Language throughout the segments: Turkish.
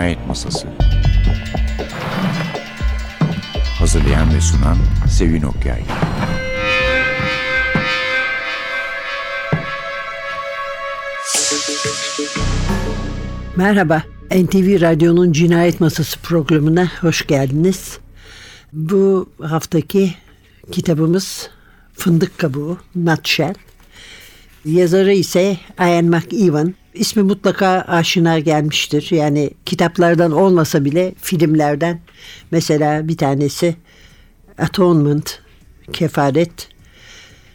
Cinayet Masası Hazırlayan ve sunan Sevin Okyay Merhaba, NTV Radyo'nun Cinayet Masası programına hoş geldiniz. Bu haftaki kitabımız Fındık Kabuğu, Nutshell. Yazarı ise Ian McEwan. İsmi mutlaka aşina gelmiştir. Yani kitaplardan olmasa bile filmlerden. Mesela bir tanesi Atonement, Kefaret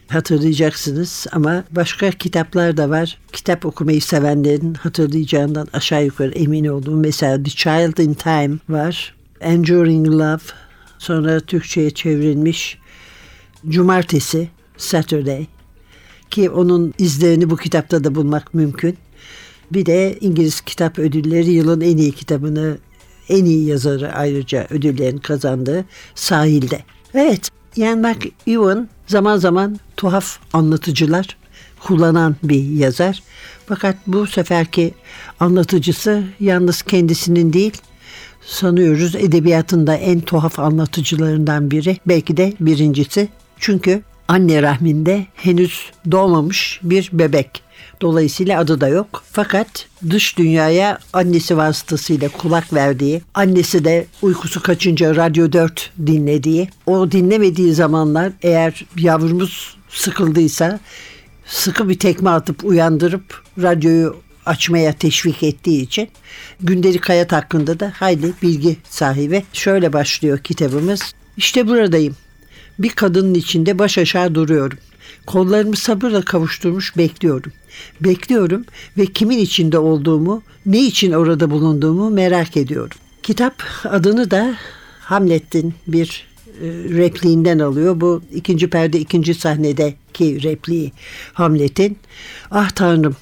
hatırlayacaksınız ama başka kitaplar da var. Kitap okumayı sevenlerin hatırlayacağından aşağı yukarı emin olduğum mesela The Child in Time var. Enduring Love sonra Türkçe'ye çevrilmiş Cumartesi Saturday ki onun izlerini bu kitapta da bulmak mümkün. Bir de İngiliz Kitap Ödülleri yılın en iyi kitabını en iyi yazarı ayrıca ödüllerini kazandığı Sahilde. Evet, Ian McEwan zaman zaman tuhaf anlatıcılar kullanan bir yazar. Fakat bu seferki anlatıcısı yalnız kendisinin değil, sanıyoruz edebiyatında en tuhaf anlatıcılarından biri. Belki de birincisi. Çünkü anne rahminde henüz doğmamış bir bebek. Dolayısıyla adı da yok. Fakat dış dünyaya annesi vasıtasıyla kulak verdiği, annesi de uykusu kaçınca Radyo 4 dinlediği, o dinlemediği zamanlar eğer yavrumuz sıkıldıysa sıkı bir tekme atıp uyandırıp radyoyu açmaya teşvik ettiği için gündelik hayat hakkında da hayli bilgi sahibi. Şöyle başlıyor kitabımız. İşte buradayım. Bir kadının içinde baş aşağı duruyorum. Kollarımı sabırla kavuşturmuş bekliyorum. Bekliyorum ve kimin içinde olduğumu, ne için orada bulunduğumu merak ediyorum. Kitap adını da Hamlet'in bir e, repliğinden alıyor. Bu ikinci perde ikinci sahnedeki repliği Hamlet'in. Ah tanrım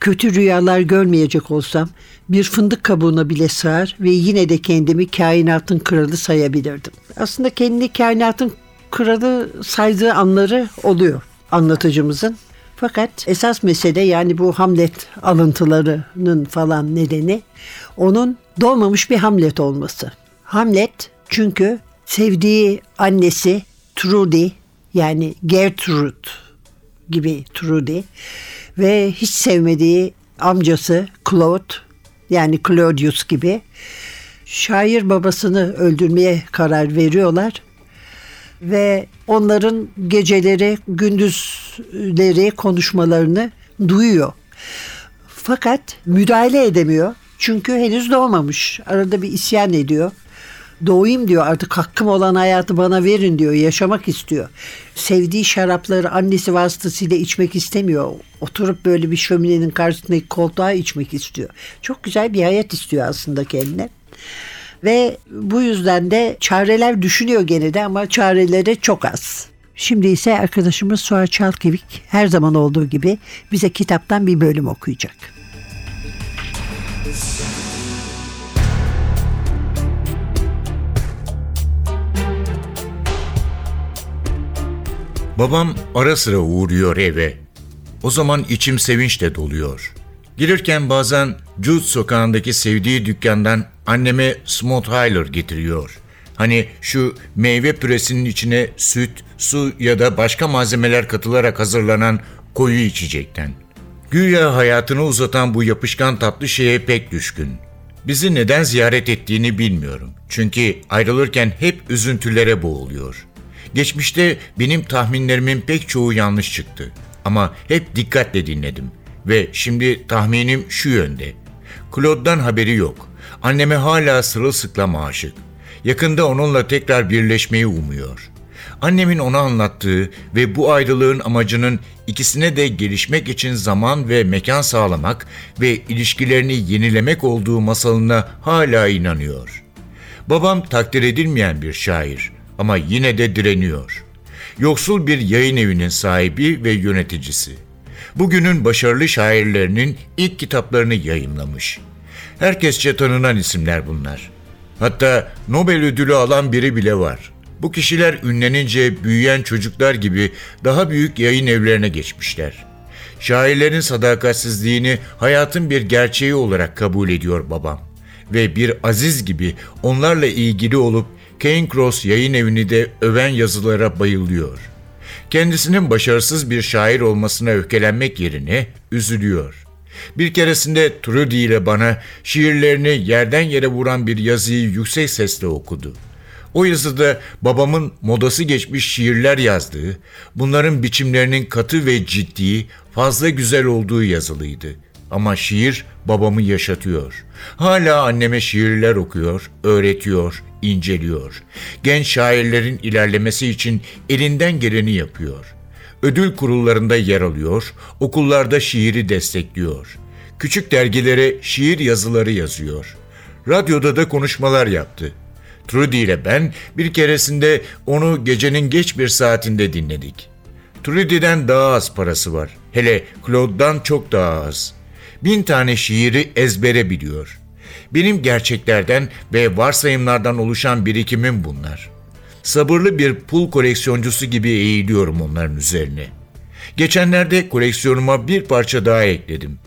kötü rüyalar görmeyecek olsam bir fındık kabuğuna bile sığar ve yine de kendimi kainatın kralı sayabilirdim. Aslında kendini kainatın kralı saydığı anları oluyor anlatıcımızın. Fakat esas mesele yani bu Hamlet alıntılarının falan nedeni onun doğmamış bir Hamlet olması. Hamlet çünkü sevdiği annesi Trudy yani Gertrude gibi Trudy ve hiç sevmediği amcası Claude yani Claudius gibi şair babasını öldürmeye karar veriyorlar ve onların geceleri, gündüzleri konuşmalarını duyuyor. Fakat müdahale edemiyor. Çünkü henüz doğmamış. Arada bir isyan ediyor. Doğayım diyor artık hakkım olan hayatı bana verin diyor. Yaşamak istiyor. Sevdiği şarapları annesi vasıtasıyla içmek istemiyor. Oturup böyle bir şöminenin karşısındaki koltuğa içmek istiyor. Çok güzel bir hayat istiyor aslında kendine. Ve bu yüzden de çareler düşünüyor gene de ama çareleri çok az. Şimdi ise arkadaşımız Suat Çalkevik her zaman olduğu gibi bize kitaptan bir bölüm okuyacak. Babam ara sıra uğruyor eve. O zaman içim sevinçle doluyor. Gelirken bazen Jude sokağındaki sevdiği dükkandan anneme Smothiler getiriyor. Hani şu meyve püresinin içine süt, su ya da başka malzemeler katılarak hazırlanan koyu içecekten. Güya hayatını uzatan bu yapışkan tatlı şeye pek düşkün. Bizi neden ziyaret ettiğini bilmiyorum. Çünkü ayrılırken hep üzüntülere boğuluyor. Geçmişte benim tahminlerimin pek çoğu yanlış çıktı. Ama hep dikkatle dinledim. Ve şimdi tahminim şu yönde. Claude'dan haberi yok. Anneme hala sırılsıklam aşık. Yakında onunla tekrar birleşmeyi umuyor. Annemin ona anlattığı ve bu ayrılığın amacının ikisine de gelişmek için zaman ve mekan sağlamak ve ilişkilerini yenilemek olduğu masalına hala inanıyor. Babam takdir edilmeyen bir şair ama yine de direniyor. Yoksul bir yayın evinin sahibi ve yöneticisi. Bugünün başarılı şairlerinin ilk kitaplarını yayımlamış. Herkesçe tanınan isimler bunlar. Hatta Nobel ödülü alan biri bile var. Bu kişiler ünlenince büyüyen çocuklar gibi daha büyük yayın evlerine geçmişler. Şairlerin sadakatsizliğini hayatın bir gerçeği olarak kabul ediyor babam. ve bir aziz gibi onlarla ilgili olup Kane Cross yayın evini de öven yazılara bayılıyor. Kendisinin başarısız bir şair olmasına öfkelenmek yerine üzülüyor. Bir keresinde Trudy ile bana şiirlerini yerden yere vuran bir yazıyı yüksek sesle okudu. O yazıda babamın modası geçmiş şiirler yazdığı, bunların biçimlerinin katı ve ciddi, fazla güzel olduğu yazılıydı. Ama şiir babamı yaşatıyor. Hala anneme şiirler okuyor, öğretiyor, inceliyor. Genç şairlerin ilerlemesi için elinden geleni yapıyor. Ödül kurullarında yer alıyor, okullarda şiiri destekliyor. Küçük dergilere şiir yazıları yazıyor. Radyoda da konuşmalar yaptı. Trudy ile ben bir keresinde onu gecenin geç bir saatinde dinledik. Trudy'den daha az parası var. Hele Claude'dan çok daha az. Bin tane şiiri ezbere biliyor. Benim gerçeklerden ve varsayımlardan oluşan birikimim bunlar. Sabırlı bir pul koleksiyoncusu gibi eğiliyorum onların üzerine. Geçenlerde koleksiyonuma bir parça daha ekledim.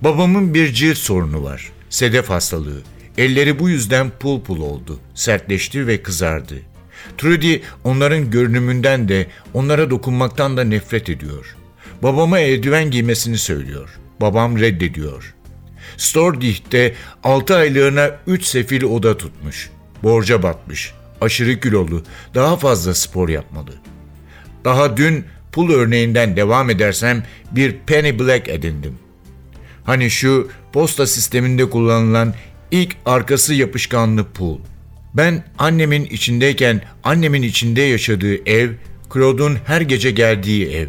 Babamın bir cilt sorunu var. Sedef hastalığı. Elleri bu yüzden pul pul oldu. Sertleşti ve kızardı. Trudy onların görünümünden de onlara dokunmaktan da nefret ediyor. Babama eldiven giymesini söylüyor. Babam reddediyor. Stordih'te 6 aylığına 3 sefil oda tutmuş. Borca batmış. Aşırı kilolu. Daha fazla spor yapmalı. Daha dün pul örneğinden devam edersem bir penny black edindim. Hani şu posta sisteminde kullanılan ilk arkası yapışkanlı pul. Ben annemin içindeyken annemin içinde yaşadığı ev, Claude'un her gece geldiği ev.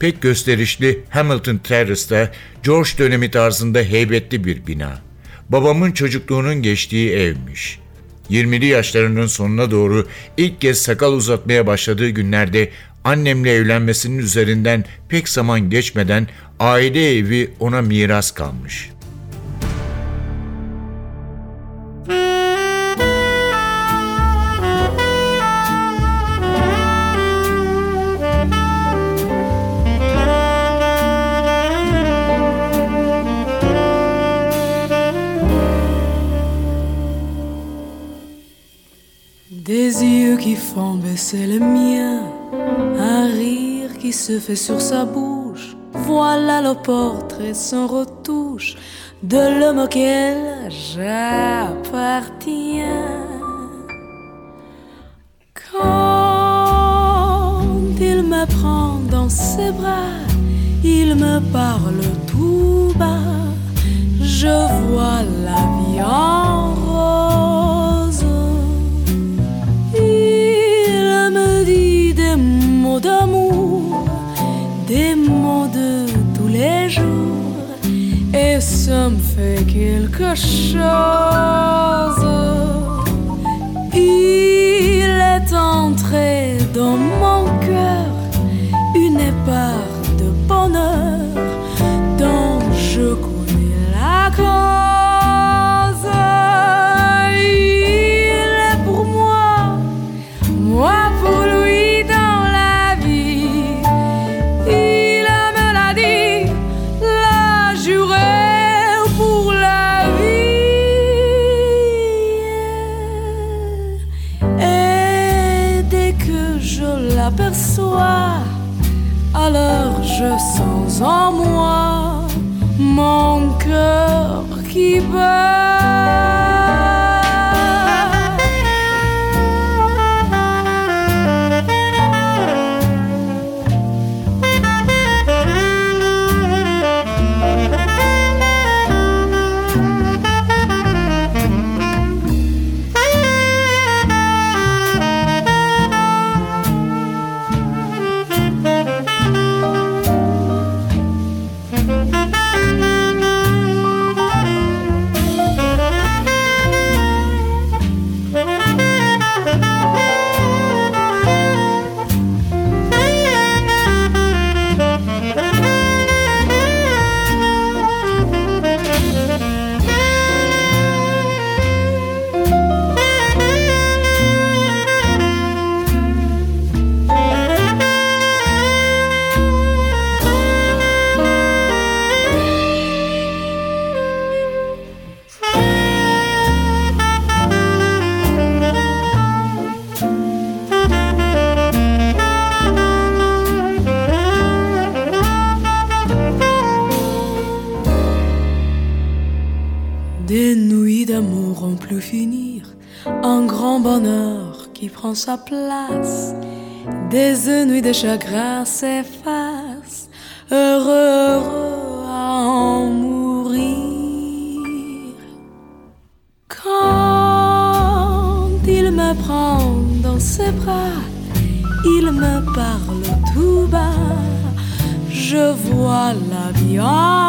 Pek gösterişli Hamilton Terrace'da George dönemi tarzında heybetli bir bina. Babamın çocukluğunun geçtiği evmiş. 20'li yaşlarının sonuna doğru ilk kez sakal uzatmaya başladığı günlerde annemle evlenmesinin üzerinden pek zaman geçmeden aile evi ona miras kalmış.'' Qui font baisser le mien, un rire qui se fait sur sa bouche. Voilà le portrait sans retouche de l'homme auquel j'appartiens. Quand il me prend dans ses bras, il me parle tout bas, je vois ça me fait quelque chose. Il est entré dans mon plus finir. Un grand bonheur qui prend sa place. Des ennuis de chagrin s'effacent. Heureux, à en mourir. Quand il me prend dans ses bras, il me parle tout bas. Je vois la vie en.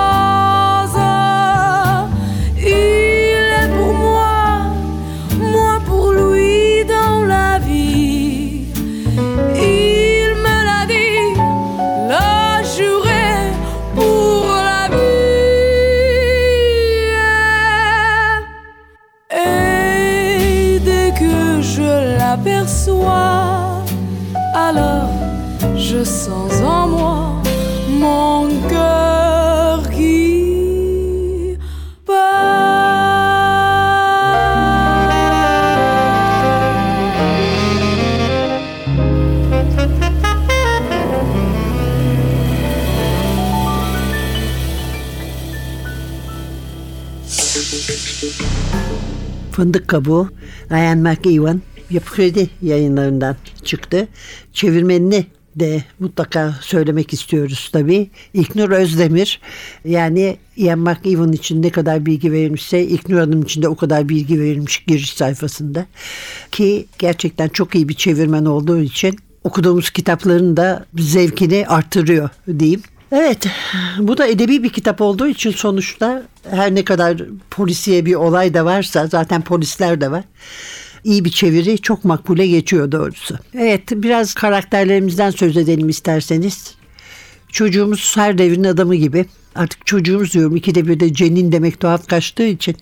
Sens en moi mon cœur qui. Fındık Kabuğu Ian McEwan Yapı Kredi yayınlarından çıktı. Çevirmenini de mutlaka söylemek istiyoruz tabii. İlknur Özdemir yani Ian McEwan için ne kadar bilgi verilmişse İlknur Hanım için de o kadar bilgi verilmiş giriş sayfasında. Ki gerçekten çok iyi bir çevirmen olduğu için okuduğumuz kitapların da zevkini artırıyor diyeyim. Evet, bu da edebi bir kitap olduğu için sonuçta her ne kadar polisiye bir olay da varsa zaten polisler de var. İyi bir çeviri çok makbule geçiyor doğrusu. Evet, biraz karakterlerimizden söz edelim isterseniz. Çocuğumuz her devrin adamı gibi. Artık çocuğumuz diyorum ikide bir de cenin demek tuhaf kaçtığı için.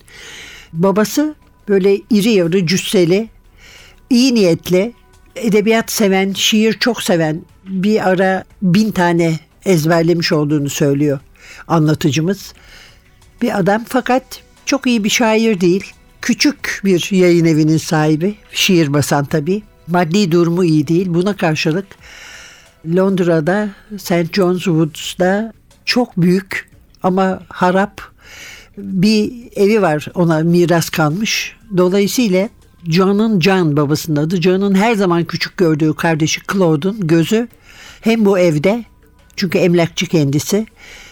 Babası böyle iri yarı cüsseli, iyi niyetli, edebiyat seven, şiir çok seven bir ara bin tane ezberlemiş olduğunu söylüyor anlatıcımız. Bir adam fakat çok iyi bir şair değil. Küçük bir yayın evinin sahibi. Şiir basan tabii. Maddi durumu iyi değil. Buna karşılık Londra'da St. John's Wood'da çok büyük ama harap bir evi var ona miras kalmış. Dolayısıyla John'un John babasının adı. John'un her zaman küçük gördüğü kardeşi Claude'un gözü hem bu evde çünkü emlakçı kendisi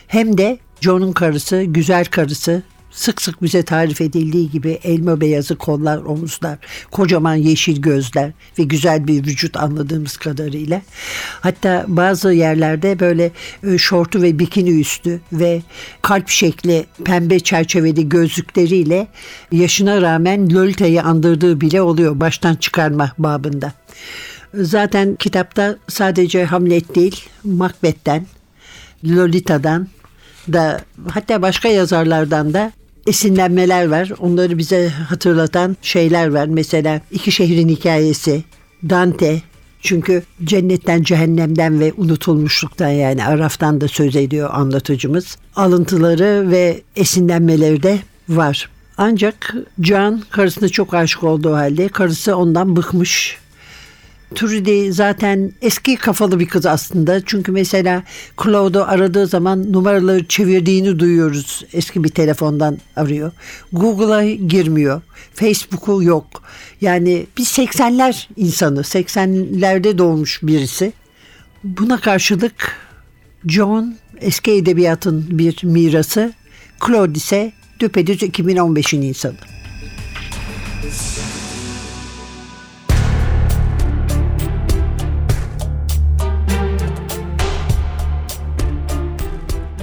hem de John'un karısı, güzel karısı sık sık bize tarif edildiği gibi elma beyazı kollar, omuzlar, kocaman yeşil gözler ve güzel bir vücut anladığımız kadarıyla. Hatta bazı yerlerde böyle e, şortu ve bikini üstü ve kalp şekli pembe çerçeveli gözlükleriyle yaşına rağmen Lolita'yı andırdığı bile oluyor baştan çıkarma babında. Zaten kitapta sadece Hamlet değil, Macbeth'ten, Lolita'dan da hatta başka yazarlardan da esinlenmeler var. Onları bize hatırlatan şeyler var. Mesela İki Şehrin Hikayesi, Dante. Çünkü cennetten, cehennemden ve unutulmuşluktan yani Araf'tan da söz ediyor anlatıcımız. Alıntıları ve esinlenmeleri de var. Ancak Can karısına çok aşık olduğu halde karısı ondan bıkmış Trudy zaten eski kafalı bir kız aslında. Çünkü mesela Claude'u aradığı zaman numaraları çevirdiğini duyuyoruz. Eski bir telefondan arıyor. Google'a girmiyor. Facebook'u yok. Yani bir 80'ler insanı. 80'lerde doğmuş birisi. Buna karşılık John eski edebiyatın bir mirası. Claude ise düpedüz 2015'in insanı.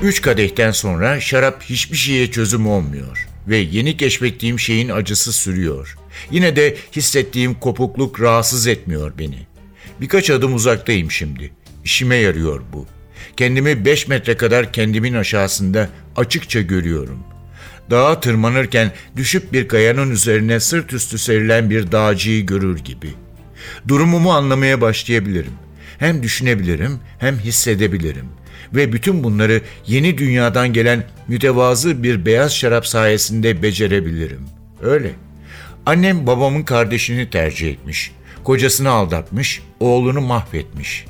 Üç kadehten sonra şarap hiçbir şeye çözüm olmuyor ve yeni keşfettiğim şeyin acısı sürüyor. Yine de hissettiğim kopukluk rahatsız etmiyor beni. Birkaç adım uzaktayım şimdi. İşime yarıyor bu. Kendimi 5 metre kadar kendimin aşağısında açıkça görüyorum. dağa tırmanırken düşüp bir kayanın üzerine sırt üstü serilen bir dağcıyı görür gibi. Durumumu anlamaya başlayabilirim. Hem düşünebilirim hem hissedebilirim. Ve bütün bunları yeni dünyadan gelen mütevazı bir beyaz şarap sayesinde becerebilirim. Öyle. Annem babamın kardeşini tercih etmiş. Kocasını aldatmış, oğlunu mahvetmiş.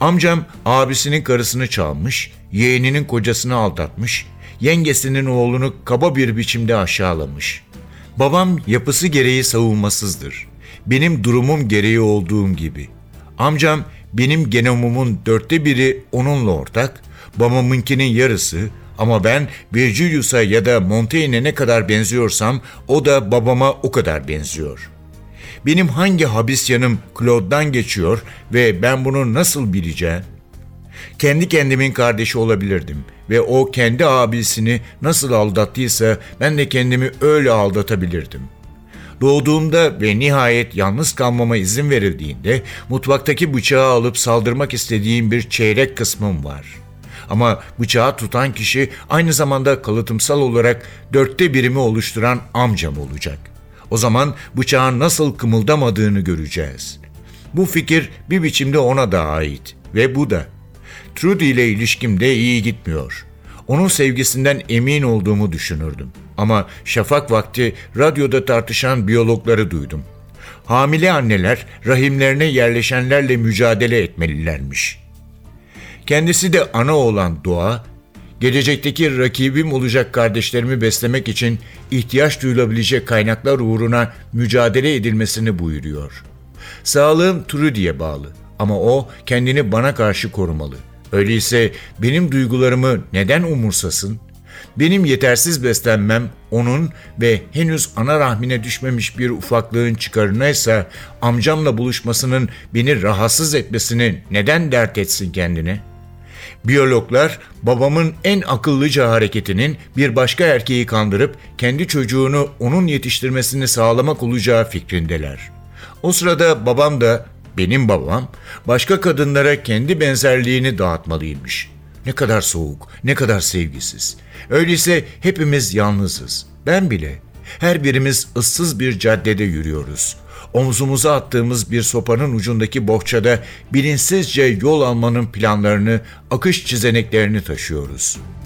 Amcam abisinin karısını çalmış, yeğeninin kocasını aldatmış, yengesinin oğlunu kaba bir biçimde aşağılamış. Babam yapısı gereği savunmasızdır. Benim durumum gereği olduğum gibi. Amcam benim genomumun dörtte biri onunla ortak, babamınkinin yarısı ama ben Virgilius'a ya da Montaigne'e ne kadar benziyorsam o da babama o kadar benziyor. Benim hangi habis yanım Claude'dan geçiyor ve ben bunu nasıl bileceğim? Kendi kendimin kardeşi olabilirdim ve o kendi abisini nasıl aldattıysa ben de kendimi öyle aldatabilirdim. Doğduğumda ve nihayet yalnız kalmama izin verildiğinde mutfaktaki bıçağı alıp saldırmak istediğim bir çeyrek kısmım var. Ama bıçağı tutan kişi aynı zamanda kalıtımsal olarak dörtte birimi oluşturan amcam olacak. O zaman bıçağın nasıl kımıldamadığını göreceğiz. Bu fikir bir biçimde ona da ait ve bu da. Trudy ile ilişkim de iyi gitmiyor. Onun sevgisinden emin olduğumu düşünürdüm. Ama şafak vakti radyoda tartışan biyologları duydum. Hamile anneler rahimlerine yerleşenlerle mücadele etmelilermiş. Kendisi de ana olan Doğa, gelecekteki rakibim olacak kardeşlerimi beslemek için ihtiyaç duyulabilecek kaynaklar uğruna mücadele edilmesini buyuruyor. Sağlığım Trudy'ye bağlı ama o kendini bana karşı korumalı. Öyleyse benim duygularımı neden umursasın? Benim yetersiz beslenmem onun ve henüz ana rahmine düşmemiş bir ufaklığın çıkarına amcamla buluşmasının beni rahatsız etmesini neden dert etsin kendine?'' Biyologlar babamın en akıllıca hareketinin bir başka erkeği kandırıp kendi çocuğunu onun yetiştirmesini sağlamak olacağı fikrindeler. O sırada babam da benim babam başka kadınlara kendi benzerliğini dağıtmalıymış. Ne kadar soğuk, ne kadar sevgisiz. Öyleyse hepimiz yalnızız. Ben bile. Her birimiz ıssız bir caddede yürüyoruz omzumuza attığımız bir sopanın ucundaki bohçada bilinçsizce yol almanın planlarını, akış çizeneklerini taşıyoruz.''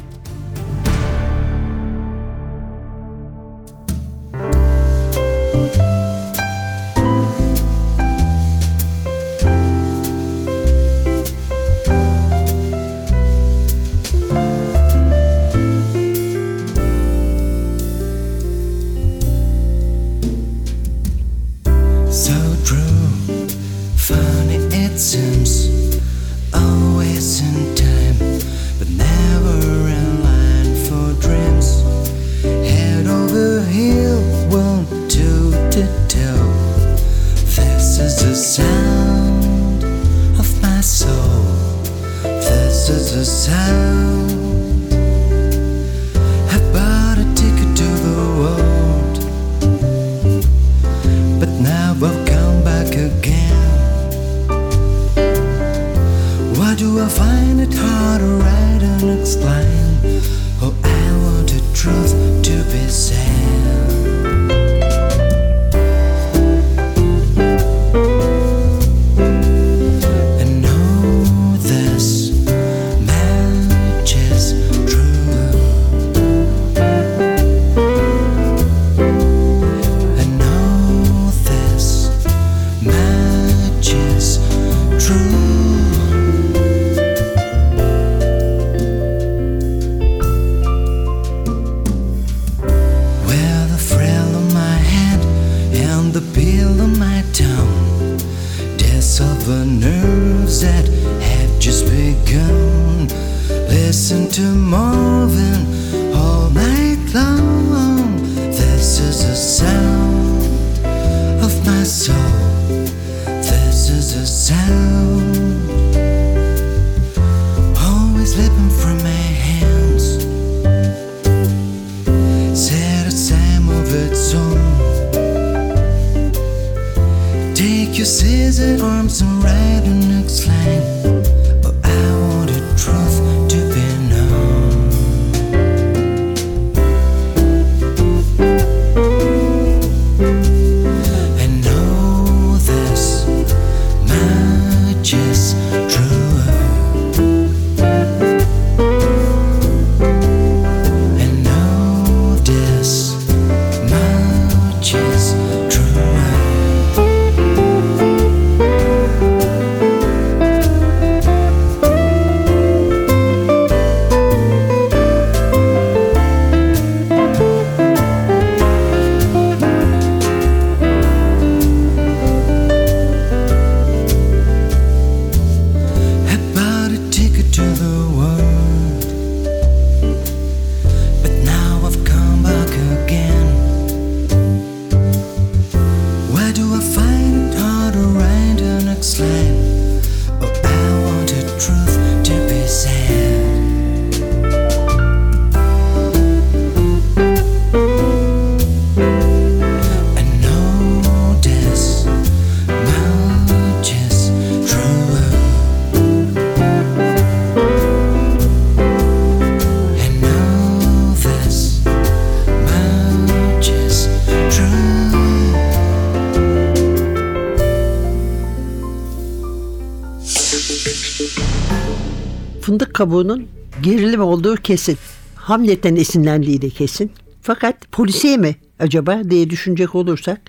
Kabuğunun gerilim olduğu kesin. Hamlet'ten esinlendiği de kesin. Fakat polisiye mi acaba diye düşünecek olursak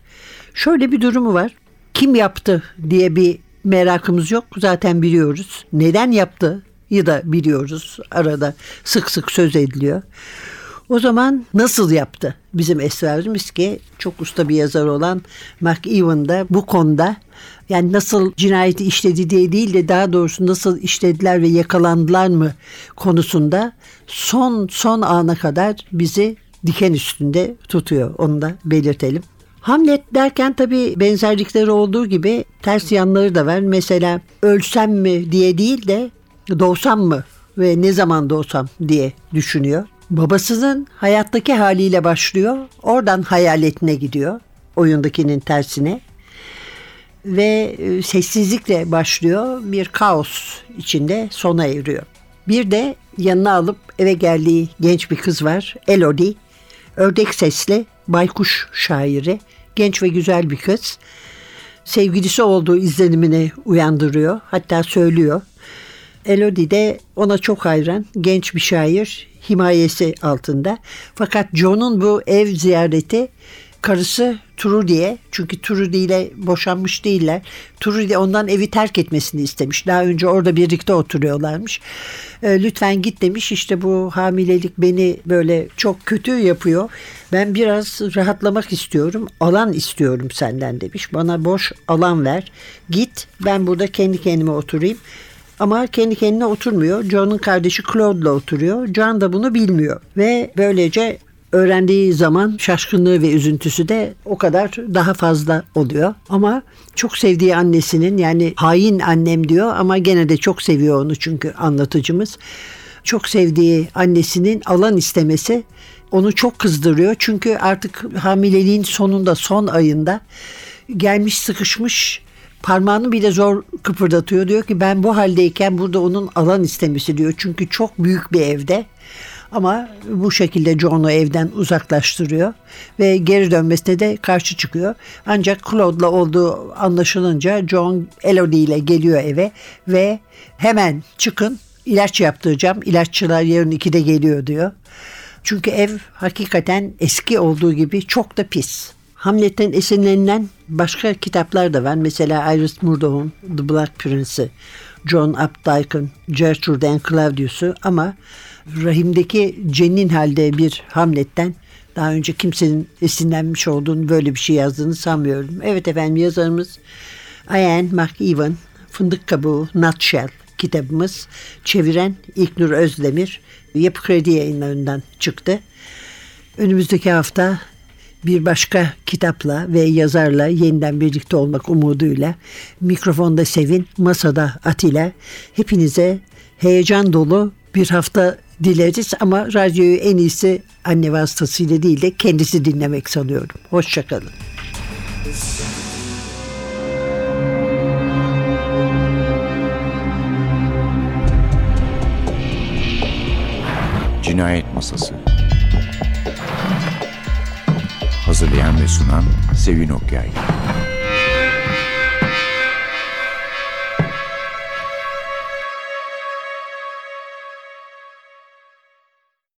şöyle bir durumu var. Kim yaptı diye bir merakımız yok. Zaten biliyoruz. Neden yaptı ya da biliyoruz. Arada sık sık söz ediliyor. O zaman nasıl yaptı bizim esrarımız ki çok usta bir yazar olan McEwan da bu konuda yani nasıl cinayeti işledi diye değil de daha doğrusu nasıl işlediler ve yakalandılar mı konusunda son son ana kadar bizi diken üstünde tutuyor. Onu da belirtelim. Hamlet derken tabii benzerlikleri olduğu gibi ters yanları da var. Mesela ölsem mi diye değil de doğsam mı ve ne zaman doğsam diye düşünüyor. Babasının hayattaki haliyle başlıyor. Oradan hayaletine gidiyor. Oyundakinin tersine. Ve e, sessizlikle başlıyor. Bir kaos içinde sona eriyor. Bir de yanına alıp eve geldiği genç bir kız var. Elodie. Ördek sesli baykuş şairi. Genç ve güzel bir kız. Sevgilisi olduğu izlenimini uyandırıyor. Hatta söylüyor. Elodie de ona çok hayran. Genç bir şair himayesi altında. Fakat John'un bu ev ziyareti karısı Trudy'ye çünkü Trudy ile boşanmış değiller. Trudy ondan evi terk etmesini istemiş. Daha önce orada birlikte oturuyorlarmış. E, lütfen git demiş. İşte bu hamilelik beni böyle çok kötü yapıyor. Ben biraz rahatlamak istiyorum. Alan istiyorum senden demiş. Bana boş alan ver. Git ben burada kendi kendime oturayım. Ama kendi kendine oturmuyor. John'un kardeşi Claude'la oturuyor. John da bunu bilmiyor. Ve böylece öğrendiği zaman şaşkınlığı ve üzüntüsü de o kadar daha fazla oluyor. Ama çok sevdiği annesinin yani hain annem diyor ama gene de çok seviyor onu çünkü anlatıcımız. Çok sevdiği annesinin alan istemesi onu çok kızdırıyor. Çünkü artık hamileliğin sonunda son ayında gelmiş sıkışmış parmağını bile zor kıpırdatıyor. Diyor ki ben bu haldeyken burada onun alan istemesi diyor. Çünkü çok büyük bir evde. Ama bu şekilde John'u evden uzaklaştırıyor ve geri dönmesine de karşı çıkıyor. Ancak Claude'la olduğu anlaşılınca John Elodie ile geliyor eve ve hemen çıkın ilaç yaptıracağım. İlaççılar yarın ikide geliyor diyor. Çünkü ev hakikaten eski olduğu gibi çok da pis. Hamlet'ten esinlenilen başka kitaplar da var. Mesela Iris Murdoch'un The Black Prince'i, John Updike'ın Gertrude and Claudius'u ama rahimdeki cenin halde bir Hamlet'ten daha önce kimsenin esinlenmiş olduğunu böyle bir şey yazdığını sanmıyorum. Evet efendim yazarımız Ian McEwan, Fındık Kabuğu, Nutshell kitabımız. Çeviren İlknur Özdemir. Yapı Kredi yayınlarından çıktı. Önümüzdeki hafta bir başka kitapla ve yazarla yeniden birlikte olmak umuduyla mikrofonda Sevin, masada Atilla. Hepinize heyecan dolu bir hafta dileriz ama radyoyu en iyisi anne vasıtasıyla değil de kendisi dinlemek sanıyorum. Hoşçakalın. Cinayet Masası Hazırlayan ve sunan Sevin Okyay